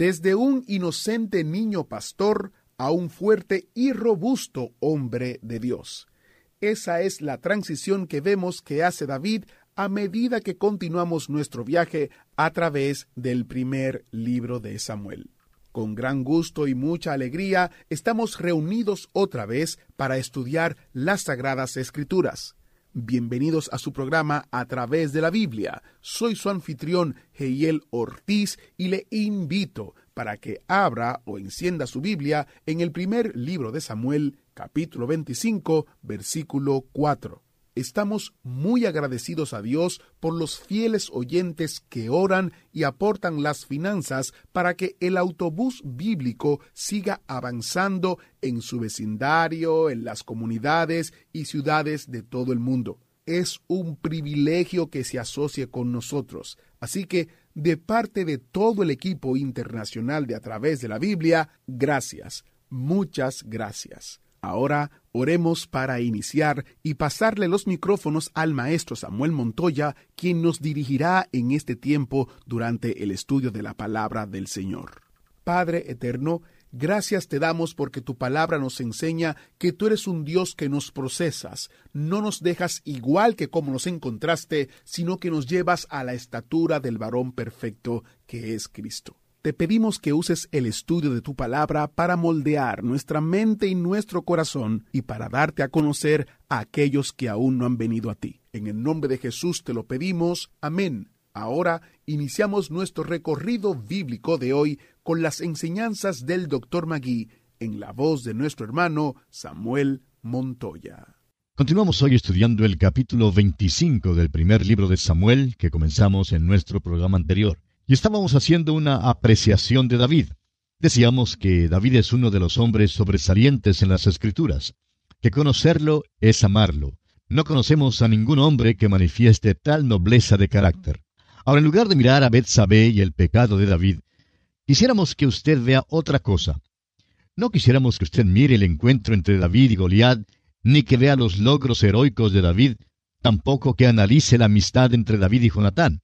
Desde un inocente niño pastor a un fuerte y robusto hombre de Dios. Esa es la transición que vemos que hace David a medida que continuamos nuestro viaje a través del primer libro de Samuel. Con gran gusto y mucha alegría estamos reunidos otra vez para estudiar las Sagradas Escrituras. Bienvenidos a su programa a través de la Biblia. Soy su anfitrión Heiel Ortiz y le invito para que abra o encienda su Biblia en el primer libro de Samuel, capítulo 25, versículo 4. Estamos muy agradecidos a Dios por los fieles oyentes que oran y aportan las finanzas para que el autobús bíblico siga avanzando en su vecindario, en las comunidades y ciudades de todo el mundo. Es un privilegio que se asocie con nosotros. Así que, de parte de todo el equipo internacional de A través de la Biblia, gracias, muchas gracias. Ahora oremos para iniciar y pasarle los micrófonos al maestro Samuel Montoya, quien nos dirigirá en este tiempo durante el estudio de la palabra del Señor. Padre eterno, gracias te damos porque tu palabra nos enseña que tú eres un Dios que nos procesas, no nos dejas igual que como nos encontraste, sino que nos llevas a la estatura del varón perfecto que es Cristo. Te pedimos que uses el estudio de tu palabra para moldear nuestra mente y nuestro corazón y para darte a conocer a aquellos que aún no han venido a ti. En el nombre de Jesús te lo pedimos. Amén. Ahora iniciamos nuestro recorrido bíblico de hoy con las enseñanzas del Dr. Magui en la voz de nuestro hermano Samuel Montoya. Continuamos hoy estudiando el capítulo 25 del primer libro de Samuel que comenzamos en nuestro programa anterior. Y estábamos haciendo una apreciación de David. Decíamos que David es uno de los hombres sobresalientes en las Escrituras, que conocerlo es amarlo. No conocemos a ningún hombre que manifieste tal nobleza de carácter. Ahora, en lugar de mirar a Betsabé y el pecado de David, quisiéramos que usted vea otra cosa. No quisiéramos que usted mire el encuentro entre David y Goliat, ni que vea los logros heroicos de David, tampoco que analice la amistad entre David y Jonatán.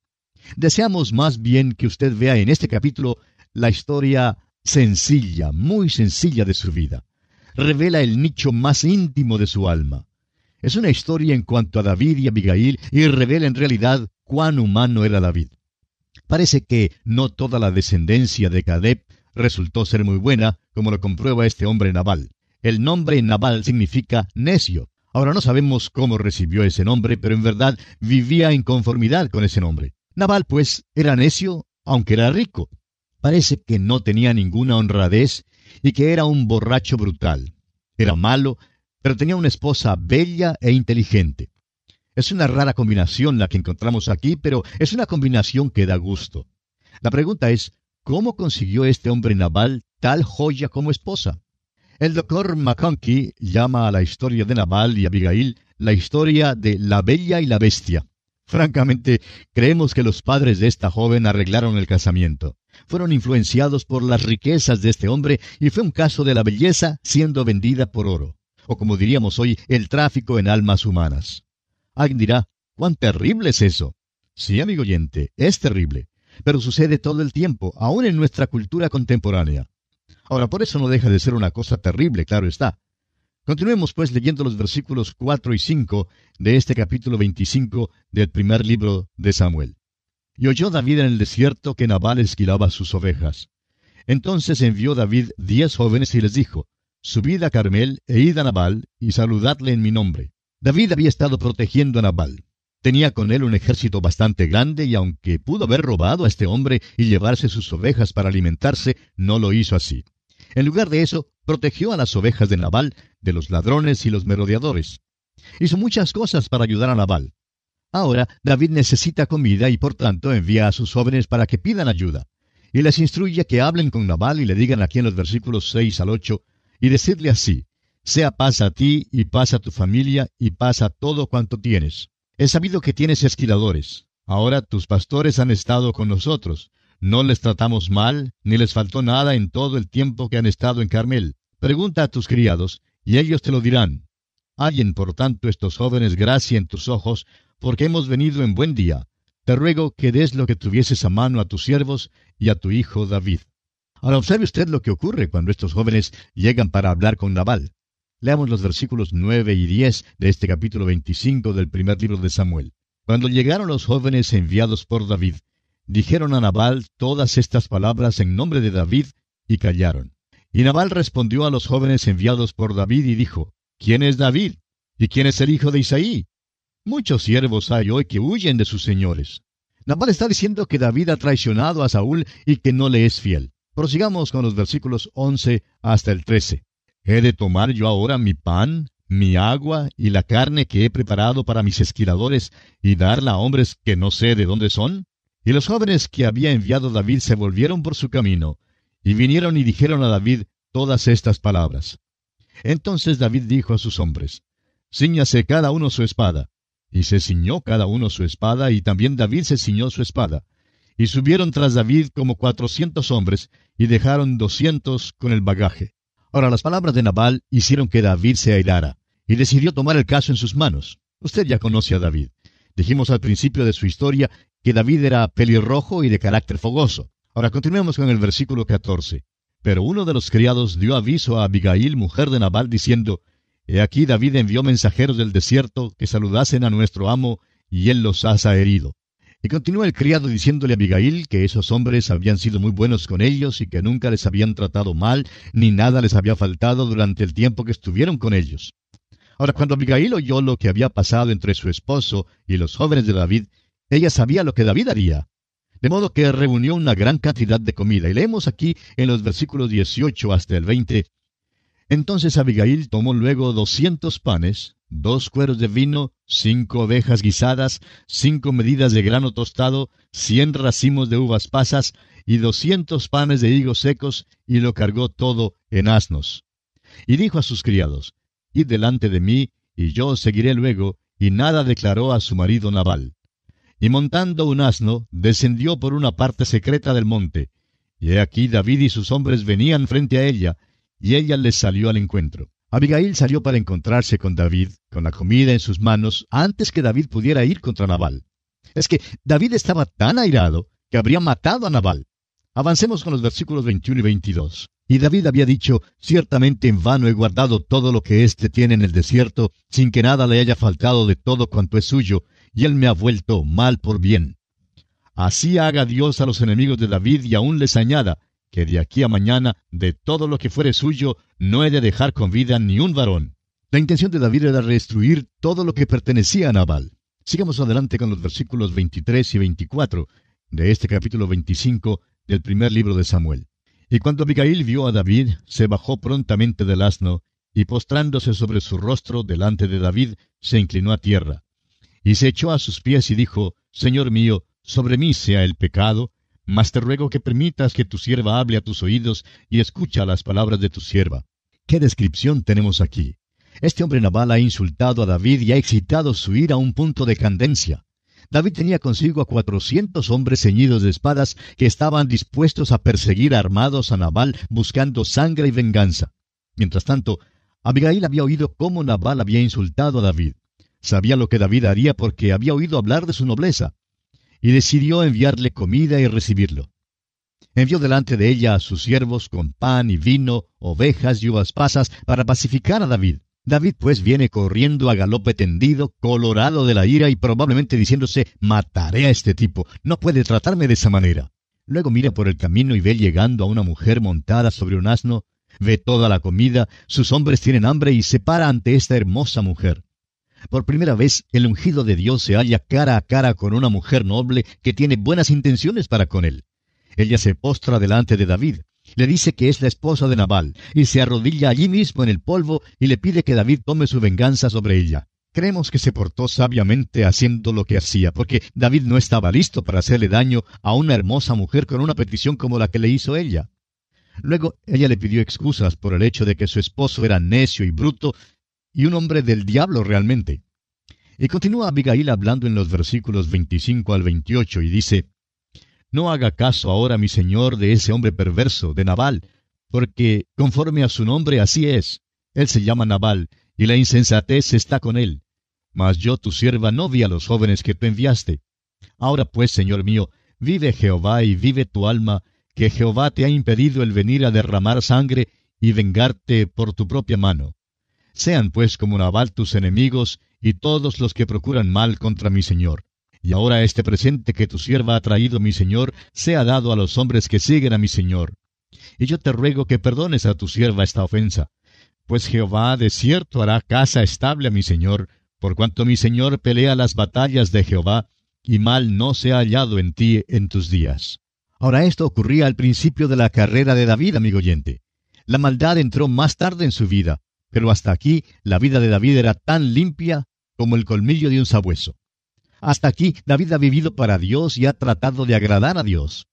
Deseamos más bien que usted vea en este capítulo la historia sencilla, muy sencilla de su vida. Revela el nicho más íntimo de su alma. Es una historia en cuanto a David y Abigail y revela en realidad cuán humano era David. Parece que no toda la descendencia de Caleb resultó ser muy buena, como lo comprueba este hombre Nabal. El nombre Nabal significa necio. Ahora no sabemos cómo recibió ese nombre, pero en verdad vivía en conformidad con ese nombre. Nabal, pues, era necio, aunque era rico. Parece que no tenía ninguna honradez y que era un borracho brutal. Era malo, pero tenía una esposa bella e inteligente. Es una rara combinación la que encontramos aquí, pero es una combinación que da gusto. La pregunta es, ¿cómo consiguió este hombre Nabal tal joya como esposa? El doctor McConkie llama a la historia de Nabal y Abigail la historia de la bella y la bestia. Francamente, creemos que los padres de esta joven arreglaron el casamiento. Fueron influenciados por las riquezas de este hombre y fue un caso de la belleza siendo vendida por oro. O como diríamos hoy, el tráfico en almas humanas. Alguien dirá, ¿cuán terrible es eso? Sí, amigo oyente, es terrible. Pero sucede todo el tiempo, aún en nuestra cultura contemporánea. Ahora, por eso no deja de ser una cosa terrible, claro está. Continuemos pues leyendo los versículos 4 y 5 de este capítulo 25 del primer libro de Samuel. Y oyó David en el desierto que Nabal esquilaba sus ovejas. Entonces envió David diez jóvenes y les dijo, Subid a Carmel e id a Nabal y saludadle en mi nombre. David había estado protegiendo a Nabal. Tenía con él un ejército bastante grande y aunque pudo haber robado a este hombre y llevarse sus ovejas para alimentarse, no lo hizo así. En lugar de eso, protegió a las ovejas de Nabal de los ladrones y los merodeadores. Hizo muchas cosas para ayudar a Nabal. Ahora David necesita comida y por tanto envía a sus jóvenes para que pidan ayuda. y les instruye que hablen con Nabal y le digan aquí en los versículos 6 al 8, y decirle así, sea paz a ti y paz a tu familia y paz a todo cuanto tienes. He sabido que tienes esquiladores. Ahora tus pastores han estado con nosotros. No les tratamos mal, ni les faltó nada en todo el tiempo que han estado en Carmel. Pregunta a tus criados, y ellos te lo dirán. Hallen, por tanto, estos jóvenes gracia en tus ojos, porque hemos venido en buen día. Te ruego que des lo que tuvieses a mano a tus siervos y a tu hijo David. Ahora observe usted lo que ocurre cuando estos jóvenes llegan para hablar con Nabal. Leamos los versículos nueve y diez de este capítulo veinticinco del primer libro de Samuel. Cuando llegaron los jóvenes enviados por David, dijeron a Nabal todas estas palabras en nombre de David y callaron. Y Nabal respondió a los jóvenes enviados por David y dijo, ¿Quién es David? ¿Y quién es el hijo de Isaí? Muchos siervos hay hoy que huyen de sus señores. Nabal está diciendo que David ha traicionado a Saúl y que no le es fiel. Prosigamos con los versículos once hasta el trece. ¿He de tomar yo ahora mi pan, mi agua y la carne que he preparado para mis esquiladores y darla a hombres que no sé de dónde son? Y los jóvenes que había enviado David se volvieron por su camino, y vinieron y dijeron a David todas estas palabras. Entonces David dijo a sus hombres, Cíñase cada uno su espada. Y se ciñó cada uno su espada, y también David se ciñó su espada. Y subieron tras David como cuatrocientos hombres, y dejaron doscientos con el bagaje. Ahora las palabras de Nabal hicieron que David se airara, y decidió tomar el caso en sus manos. Usted ya conoce a David. Dijimos al principio de su historia que David era pelirrojo y de carácter fogoso. Ahora continuemos con el versículo 14. Pero uno de los criados dio aviso a Abigail, mujer de Nabal, diciendo, He aquí David envió mensajeros del desierto que saludasen a nuestro amo, y él los ha herido. Y continúa el criado diciéndole a Abigail que esos hombres habían sido muy buenos con ellos y que nunca les habían tratado mal, ni nada les había faltado durante el tiempo que estuvieron con ellos. Ahora, cuando Abigail oyó lo que había pasado entre su esposo y los jóvenes de David, ella sabía lo que David haría. De modo que reunió una gran cantidad de comida. Y leemos aquí en los versículos 18 hasta el 20. Entonces Abigail tomó luego doscientos panes, dos cueros de vino, cinco ovejas guisadas, cinco medidas de grano tostado, cien racimos de uvas pasas y doscientos panes de higos secos, y lo cargó todo en asnos. Y dijo a sus criados, Id delante de mí, y yo os seguiré luego, y nada declaró a su marido Nabal. Y montando un asno, descendió por una parte secreta del monte. Y he aquí David y sus hombres venían frente a ella, y ella les salió al encuentro. Abigail salió para encontrarse con David, con la comida en sus manos, antes que David pudiera ir contra Nabal. Es que David estaba tan airado que habría matado a Nabal. Avancemos con los versículos 21 y 22. Y David había dicho, ciertamente en vano he guardado todo lo que éste tiene en el desierto, sin que nada le haya faltado de todo cuanto es suyo, y él me ha vuelto mal por bien. Así haga Dios a los enemigos de David y aún les añada, que de aquí a mañana, de todo lo que fuere suyo, no he de dejar con vida ni un varón. La intención de David era destruir todo lo que pertenecía a Nabal. Sigamos adelante con los versículos 23 y 24 de este capítulo 25 del primer libro de Samuel. Y cuando Abigail vio a David, se bajó prontamente del asno, y postrándose sobre su rostro delante de David, se inclinó a tierra. Y se echó a sus pies y dijo, Señor mío, sobre mí sea el pecado, mas te ruego que permitas que tu sierva hable a tus oídos y escucha las palabras de tu sierva. ¿Qué descripción tenemos aquí? Este hombre naval ha insultado a David y ha excitado su ira a un punto de candencia. David tenía consigo a cuatrocientos hombres ceñidos de espadas que estaban dispuestos a perseguir armados a Nabal buscando sangre y venganza. Mientras tanto, Abigail había oído cómo Nabal había insultado a David. Sabía lo que David haría porque había oído hablar de su nobleza y decidió enviarle comida y recibirlo. Envió delante de ella a sus siervos con pan y vino, ovejas y uvas pasas para pacificar a David. David pues viene corriendo a galope tendido, colorado de la ira y probablemente diciéndose, mataré a este tipo, no puede tratarme de esa manera. Luego mira por el camino y ve llegando a una mujer montada sobre un asno, ve toda la comida, sus hombres tienen hambre y se para ante esta hermosa mujer. Por primera vez, el ungido de Dios se halla cara a cara con una mujer noble que tiene buenas intenciones para con él. Ella se postra delante de David, le dice que es la esposa de Nabal, y se arrodilla allí mismo en el polvo y le pide que David tome su venganza sobre ella. creemos que se portó sabiamente haciendo lo que hacía, porque David no estaba listo para hacerle daño a una hermosa mujer con una petición como la que le hizo ella. Luego ella le pidió excusas por el hecho de que su esposo era necio y bruto y un hombre del diablo realmente. Y continúa Abigail hablando en los versículos 25 al 28 y dice, No haga caso ahora, mi señor, de ese hombre perverso, de Nabal, porque conforme a su nombre así es. Él se llama Nabal, y la insensatez está con él. Mas yo, tu sierva, no vi a los jóvenes que tú enviaste. Ahora pues, Señor mío, vive Jehová y vive tu alma, que Jehová te ha impedido el venir a derramar sangre y vengarte por tu propia mano. Sean pues como Nabal tus enemigos y todos los que procuran mal contra mi Señor. Y ahora este presente que tu sierva ha traído mi Señor sea dado a los hombres que siguen a mi Señor. Y yo te ruego que perdones a tu sierva esta ofensa, pues Jehová de cierto hará casa estable a mi Señor, por cuanto mi Señor pelea las batallas de Jehová, y mal no se ha hallado en ti en tus días. Ahora esto ocurría al principio de la carrera de David, amigo oyente. La maldad entró más tarde en su vida, pero hasta aquí la vida de David era tan limpia como el colmillo de un sabueso. Hasta aquí David ha vivido para Dios y ha tratado de agradar a Dios.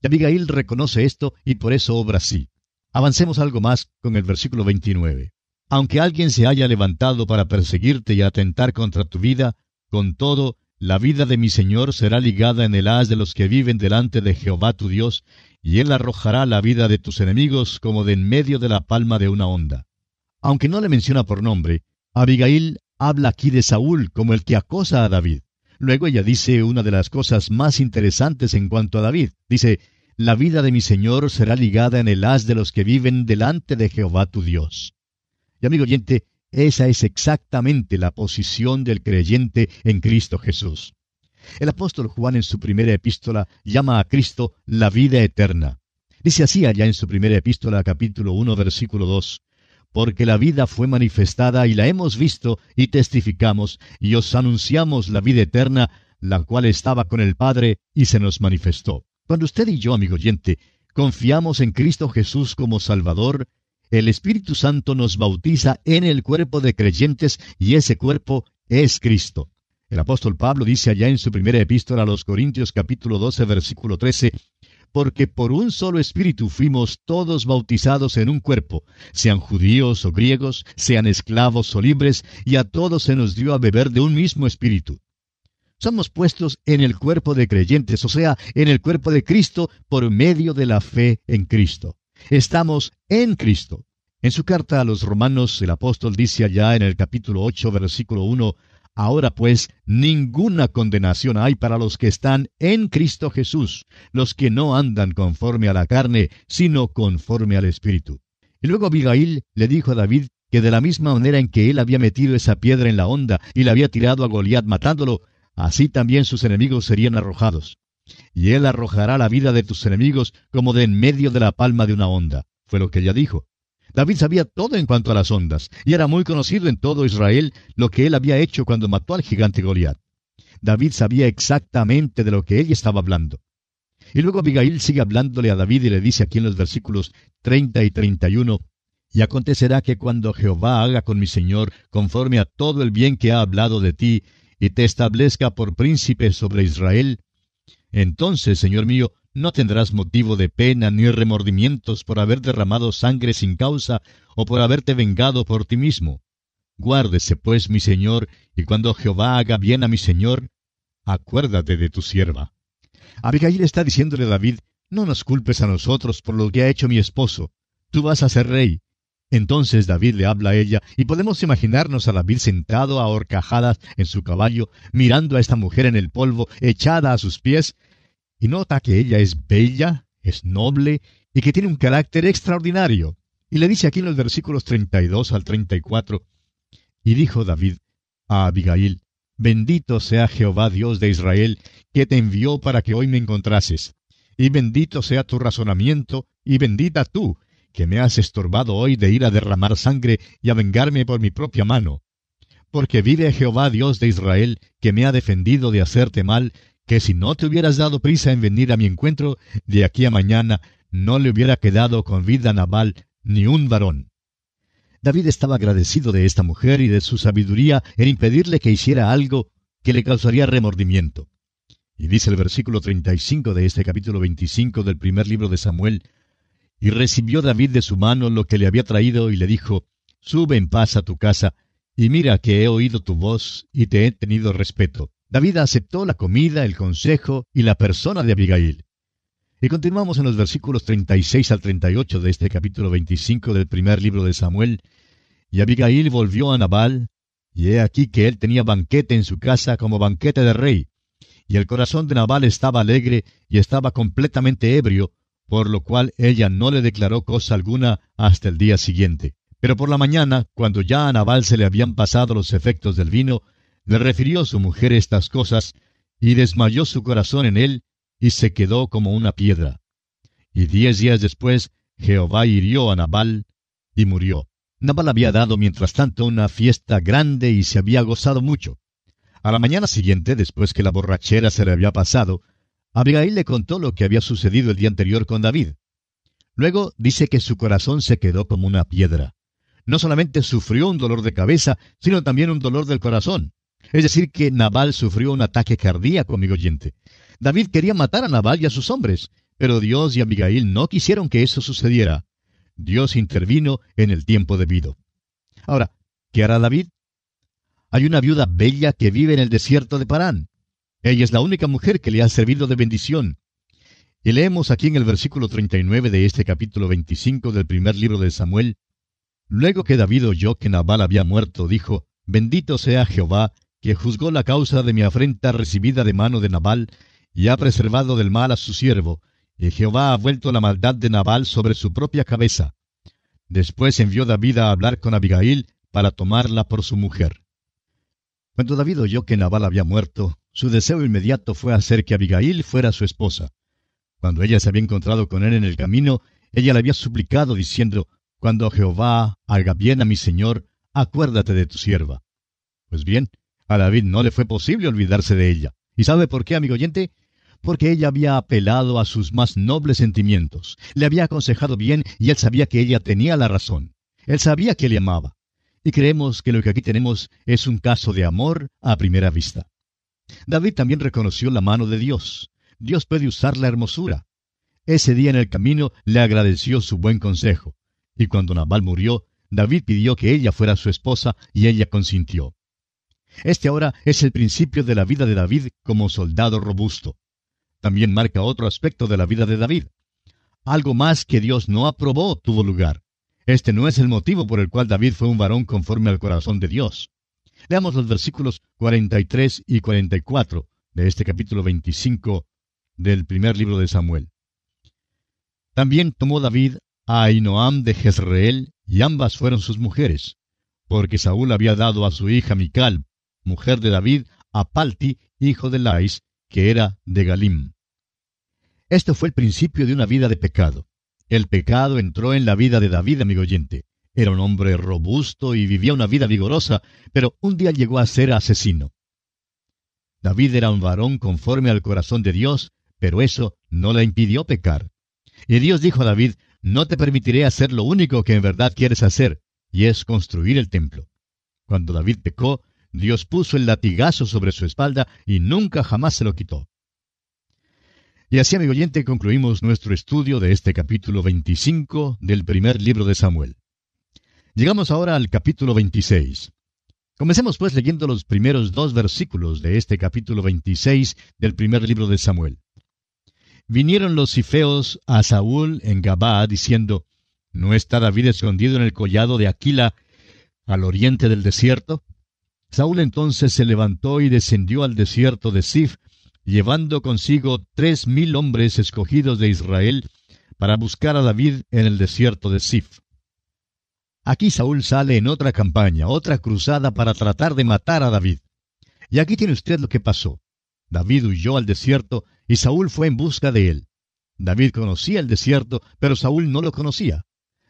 Y Abigail reconoce esto y por eso obra así. Avancemos algo más con el versículo 29. Aunque alguien se haya levantado para perseguirte y atentar contra tu vida, con todo, la vida de mi Señor será ligada en el haz de los que viven delante de Jehová tu Dios, y él arrojará la vida de tus enemigos como de en medio de la palma de una onda. Aunque no le menciona por nombre, Abigail habla aquí de Saúl como el que acosa a David. Luego ella dice una de las cosas más interesantes en cuanto a David. Dice, la vida de mi Señor será ligada en el haz de los que viven delante de Jehová tu Dios. Y amigo oyente, esa es exactamente la posición del creyente en Cristo Jesús. El apóstol Juan en su primera epístola llama a Cristo la vida eterna. Dice así allá en su primera epístola capítulo 1 versículo 2, porque la vida fue manifestada y la hemos visto y testificamos y os anunciamos la vida eterna, la cual estaba con el Padre y se nos manifestó. Cuando usted y yo, amigo oyente, confiamos en Cristo Jesús como Salvador, el Espíritu Santo nos bautiza en el cuerpo de creyentes y ese cuerpo es Cristo. El apóstol Pablo dice allá en su primera epístola a los Corintios capítulo 12 versículo 13, porque por un solo espíritu fuimos todos bautizados en un cuerpo, sean judíos o griegos, sean esclavos o libres, y a todos se nos dio a beber de un mismo espíritu somos puestos en el cuerpo de creyentes, o sea, en el cuerpo de Cristo por medio de la fe en Cristo. Estamos en Cristo. En su carta a los romanos, el apóstol dice allá en el capítulo 8, versículo 1, Ahora pues, ninguna condenación hay para los que están en Cristo Jesús, los que no andan conforme a la carne, sino conforme al Espíritu. Y luego Abigail le dijo a David que de la misma manera en que él había metido esa piedra en la onda y la había tirado a Goliat matándolo, así también sus enemigos serían arrojados. Y él arrojará la vida de tus enemigos como de en medio de la palma de una onda. Fue lo que ella dijo. David sabía todo en cuanto a las ondas, y era muy conocido en todo Israel lo que él había hecho cuando mató al gigante Goliat. David sabía exactamente de lo que ella estaba hablando. Y luego Abigail sigue hablándole a David y le dice aquí en los versículos 30 y 31, Y acontecerá que cuando Jehová haga con mi Señor conforme a todo el bien que ha hablado de ti, y te establezca por príncipe sobre Israel, entonces, Señor mío, no tendrás motivo de pena ni remordimientos por haber derramado sangre sin causa o por haberte vengado por ti mismo. Guárdese, pues, mi Señor, y cuando Jehová haga bien a mi Señor, acuérdate de tu sierva. Abigail está diciéndole a David, no nos culpes a nosotros por lo que ha hecho mi esposo. Tú vas a ser rey, entonces David le habla a ella, y podemos imaginarnos a David sentado a horcajadas en su caballo, mirando a esta mujer en el polvo, echada a sus pies, y nota que ella es bella, es noble, y que tiene un carácter extraordinario. Y le dice aquí en los versículos 32 al 34, y dijo David a Abigail, Bendito sea Jehová Dios de Israel, que te envió para que hoy me encontrases. Y bendito sea tu razonamiento, y bendita tú, que me has estorbado hoy de ir a derramar sangre y a vengarme por mi propia mano. Porque vive Jehová Dios de Israel, que me ha defendido de hacerte mal, que si no te hubieras dado prisa en venir a mi encuentro, de aquí a mañana no le hubiera quedado con vida Nabal ni un varón. David estaba agradecido de esta mujer y de su sabiduría en impedirle que hiciera algo que le causaría remordimiento. Y dice el versículo 35 de este capítulo 25 del primer libro de Samuel, y recibió David de su mano lo que le había traído y le dijo, Sube en paz a tu casa, y mira que he oído tu voz y te he tenido respeto. David aceptó la comida, el consejo y la persona de Abigail. Y continuamos en los versículos 36 al 38 de este capítulo 25 del primer libro de Samuel. Y Abigail volvió a Nabal, y he aquí que él tenía banquete en su casa como banquete de rey. Y el corazón de Nabal estaba alegre y estaba completamente ebrio, por lo cual ella no le declaró cosa alguna hasta el día siguiente. Pero por la mañana, cuando ya a Nabal se le habían pasado los efectos del vino, le refirió su mujer estas cosas, y desmayó su corazón en él, y se quedó como una piedra. Y diez días después, Jehová hirió a Nabal, y murió. Nabal había dado mientras tanto una fiesta grande y se había gozado mucho. A la mañana siguiente, después que la borrachera se le había pasado, Abigail le contó lo que había sucedido el día anterior con David. Luego dice que su corazón se quedó como una piedra. No solamente sufrió un dolor de cabeza, sino también un dolor del corazón. Es decir, que Nabal sufrió un ataque cardíaco, amigo oyente. David quería matar a Nabal y a sus hombres, pero Dios y Abigail no quisieron que eso sucediera. Dios intervino en el tiempo debido. Ahora, ¿qué hará David? Hay una viuda bella que vive en el desierto de Parán. Ella es la única mujer que le ha servido de bendición. Y leemos aquí en el versículo 39 de este capítulo 25 del primer libro de Samuel. Luego que David oyó que Nabal había muerto, dijo, Bendito sea Jehová, que juzgó la causa de mi afrenta recibida de mano de Nabal, y ha preservado del mal a su siervo, y Jehová ha vuelto la maldad de Nabal sobre su propia cabeza. Después envió David a hablar con Abigail para tomarla por su mujer. Cuando David oyó que Nabal había muerto, su deseo inmediato fue hacer que Abigail fuera su esposa. Cuando ella se había encontrado con él en el camino, ella le había suplicado diciendo, Cuando Jehová haga bien a mi señor, acuérdate de tu sierva. Pues bien, a David no le fue posible olvidarse de ella. ¿Y sabe por qué, amigo oyente? Porque ella había apelado a sus más nobles sentimientos. Le había aconsejado bien y él sabía que ella tenía la razón. Él sabía que le amaba. Y creemos que lo que aquí tenemos es un caso de amor a primera vista. David también reconoció la mano de Dios. Dios puede usar la hermosura. Ese día en el camino le agradeció su buen consejo. Y cuando Nabal murió, David pidió que ella fuera su esposa y ella consintió. Este ahora es el principio de la vida de David como soldado robusto. También marca otro aspecto de la vida de David. Algo más que Dios no aprobó tuvo lugar. Este no es el motivo por el cual David fue un varón conforme al corazón de Dios. Leamos los versículos 43 y 44 de este capítulo 25 del primer libro de Samuel. También tomó David a Ainoam de Jezreel, y ambas fueron sus mujeres, porque Saúl había dado a su hija Mical, mujer de David, a Palti, hijo de Lais, que era de Galim. Esto fue el principio de una vida de pecado. El pecado entró en la vida de David, amigo oyente. Era un hombre robusto y vivía una vida vigorosa, pero un día llegó a ser asesino. David era un varón conforme al corazón de Dios, pero eso no le impidió pecar. Y Dios dijo a David, no te permitiré hacer lo único que en verdad quieres hacer, y es construir el templo. Cuando David pecó, Dios puso el latigazo sobre su espalda y nunca jamás se lo quitó. Y así, amigo oyente, concluimos nuestro estudio de este capítulo 25 del primer libro de Samuel. Llegamos ahora al capítulo 26. Comencemos pues leyendo los primeros dos versículos de este capítulo 26 del primer libro de Samuel. Vinieron los cifeos a Saúl en Gabá diciendo, ¿No está David escondido en el collado de Aquila al oriente del desierto? Saúl entonces se levantó y descendió al desierto de Sif, llevando consigo tres mil hombres escogidos de Israel para buscar a David en el desierto de Sif. Aquí Saúl sale en otra campaña, otra cruzada para tratar de matar a David. Y aquí tiene usted lo que pasó. David huyó al desierto y Saúl fue en busca de él. David conocía el desierto, pero Saúl no lo conocía.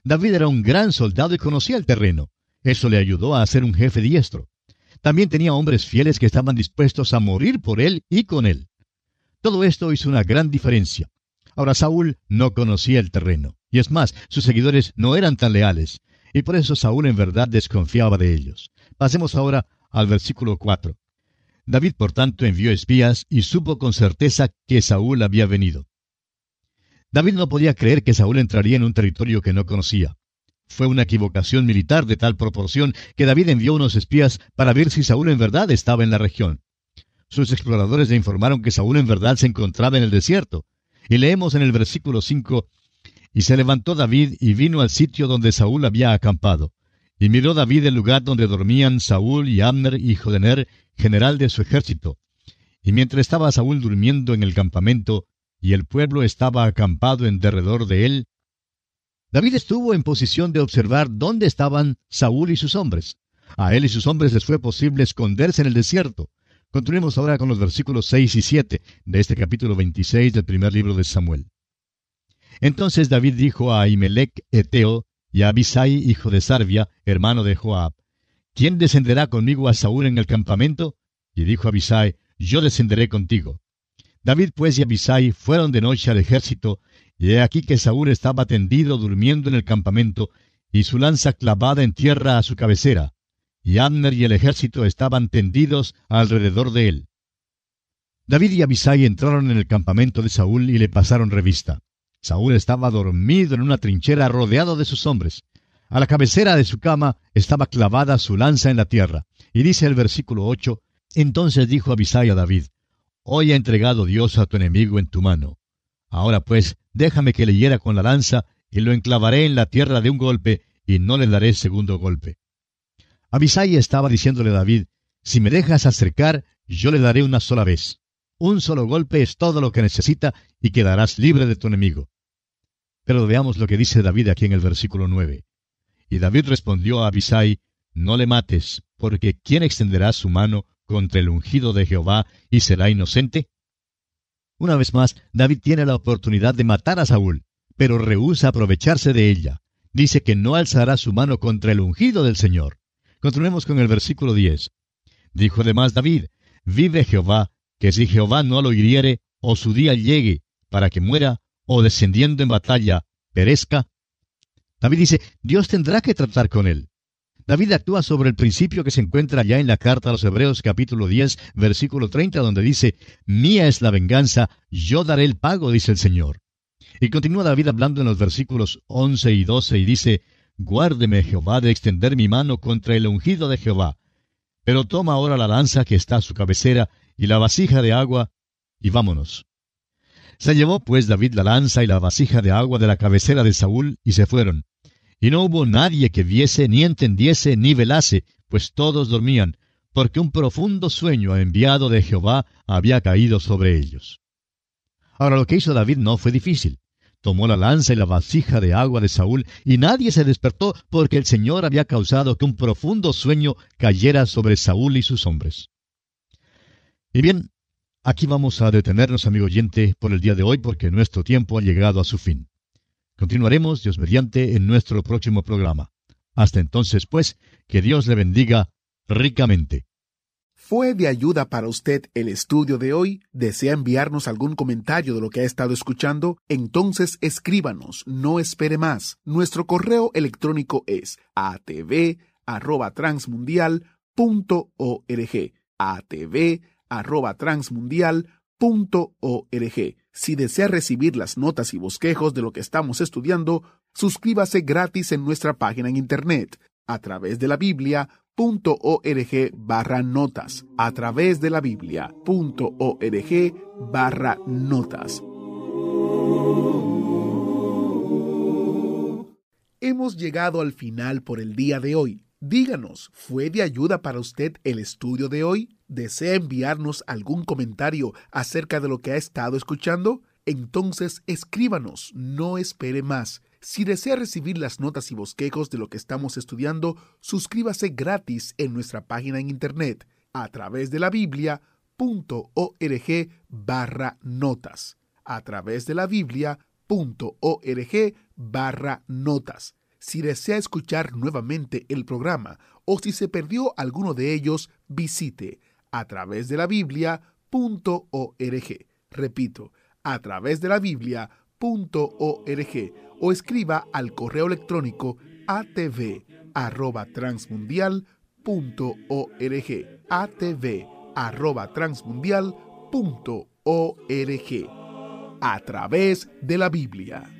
David era un gran soldado y conocía el terreno. Eso le ayudó a ser un jefe diestro. También tenía hombres fieles que estaban dispuestos a morir por él y con él. Todo esto hizo una gran diferencia. Ahora Saúl no conocía el terreno. Y es más, sus seguidores no eran tan leales. y por eso Saúl en verdad desconfiaba de ellos. Pasemos ahora al versículo 4. David, por tanto, envió espías y supo con certeza que Saúl había venido. David no podía creer que Saúl entraría en un territorio que no conocía. Fue una equivocación militar de tal proporción que David envió unos espías para ver si Saúl en verdad estaba en la región. Sus exploradores le informaron que Saúl en verdad se encontraba en el desierto. Y leemos en el versículo 5, Y se levantó David y vino al sitio donde Saúl había acampado. Y miró David el lugar donde dormían Saúl y Abner, hijo de Ner, general de su ejército. Y mientras estaba Saúl durmiendo en el campamento, y el pueblo estaba acampado en derredor de él, David estuvo en posición de observar dónde estaban Saúl y sus hombres. A él y sus hombres les fue posible esconderse en el desierto. Continuemos ahora con los versículos 6 y 7 de este capítulo 26 del primer libro de Samuel. Entonces David dijo a Ahimelech Eteo y a Abisai, hijo de Sarvia, hermano de Joab, ¿Quién descenderá conmigo a Saúl en el campamento? Y dijo Abisai, Yo descenderé contigo. David pues y Abisai fueron de noche al ejército, y he aquí que Saúl estaba tendido durmiendo en el campamento, y su lanza clavada en tierra a su cabecera, y Abner y el ejército estaban tendidos alrededor de él. David y Abisai entraron en el campamento de Saúl y le pasaron revista. Saúl estaba dormido en una trinchera rodeado de sus hombres. A la cabecera de su cama estaba clavada su lanza en la tierra. Y dice el versículo ocho, Entonces dijo Abisai a David, Hoy ha entregado Dios a tu enemigo en tu mano. Ahora pues, déjame que le hiera con la lanza, y lo enclavaré en la tierra de un golpe, y no le daré segundo golpe. Abisai estaba diciéndole a David, si me dejas acercar, yo le daré una sola vez. Un solo golpe es todo lo que necesita y quedarás libre de tu enemigo. Pero veamos lo que dice David aquí en el versículo nueve. Y David respondió a Abisai, No le mates, porque ¿quién extenderá su mano contra el ungido de Jehová y será inocente? Una vez más, David tiene la oportunidad de matar a Saúl, pero rehúsa aprovecharse de ella. Dice que no alzará su mano contra el ungido del Señor. Continuemos con el versículo 10. Dijo además David, Vive Jehová, que si Jehová no lo hiriere, o su día llegue, para que muera, o descendiendo en batalla, perezca. David dice, Dios tendrá que tratar con él. David actúa sobre el principio que se encuentra ya en la carta a los Hebreos capítulo 10, versículo 30, donde dice, Mía es la venganza, yo daré el pago, dice el Señor. Y continúa David hablando en los versículos 11 y 12 y dice, Guárdeme Jehová de extender mi mano contra el ungido de Jehová. Pero toma ahora la lanza que está a su cabecera y la vasija de agua, y vámonos. Se llevó pues David la lanza y la vasija de agua de la cabecera de Saúl, y se fueron. Y no hubo nadie que viese, ni entendiese, ni velase, pues todos dormían, porque un profundo sueño enviado de Jehová había caído sobre ellos. Ahora lo que hizo David no fue difícil. Tomó la lanza y la vasija de agua de Saúl, y nadie se despertó porque el Señor había causado que un profundo sueño cayera sobre Saúl y sus hombres. Y bien, aquí vamos a detenernos, amigo oyente, por el día de hoy, porque nuestro tiempo ha llegado a su fin. Continuaremos, Dios mediante, en nuestro próximo programa. Hasta entonces, pues, que Dios le bendiga ricamente. ¿Fue de ayuda para usted el estudio de hoy? ¿Desea enviarnos algún comentario de lo que ha estado escuchando? Entonces escríbanos, no espere más. Nuestro correo electrónico es atv@transmundial.org. atv@transmundial.org. Si desea recibir las notas y bosquejos de lo que estamos estudiando, suscríbase gratis en nuestra página en internet a través de la Biblia.org barra notas. A través de la Biblia.org barra notas. Hemos llegado al final por el día de hoy. Díganos, ¿fue de ayuda para usted el estudio de hoy? ¿Desea enviarnos algún comentario acerca de lo que ha estado escuchando? Entonces escríbanos, no espere más. Si desea recibir las notas y bosquejos de lo que estamos estudiando, suscríbase gratis en nuestra página en internet a través de la biblia.org barra notas. A través de la biblia.org barra notas. Si desea escuchar nuevamente el programa o si se perdió alguno de ellos, visite a través de la Biblia.org. Repito, a través de la Biblia.org o escriba al correo electrónico atv@transmundial.org. atv@transmundial.org. A través de la Biblia.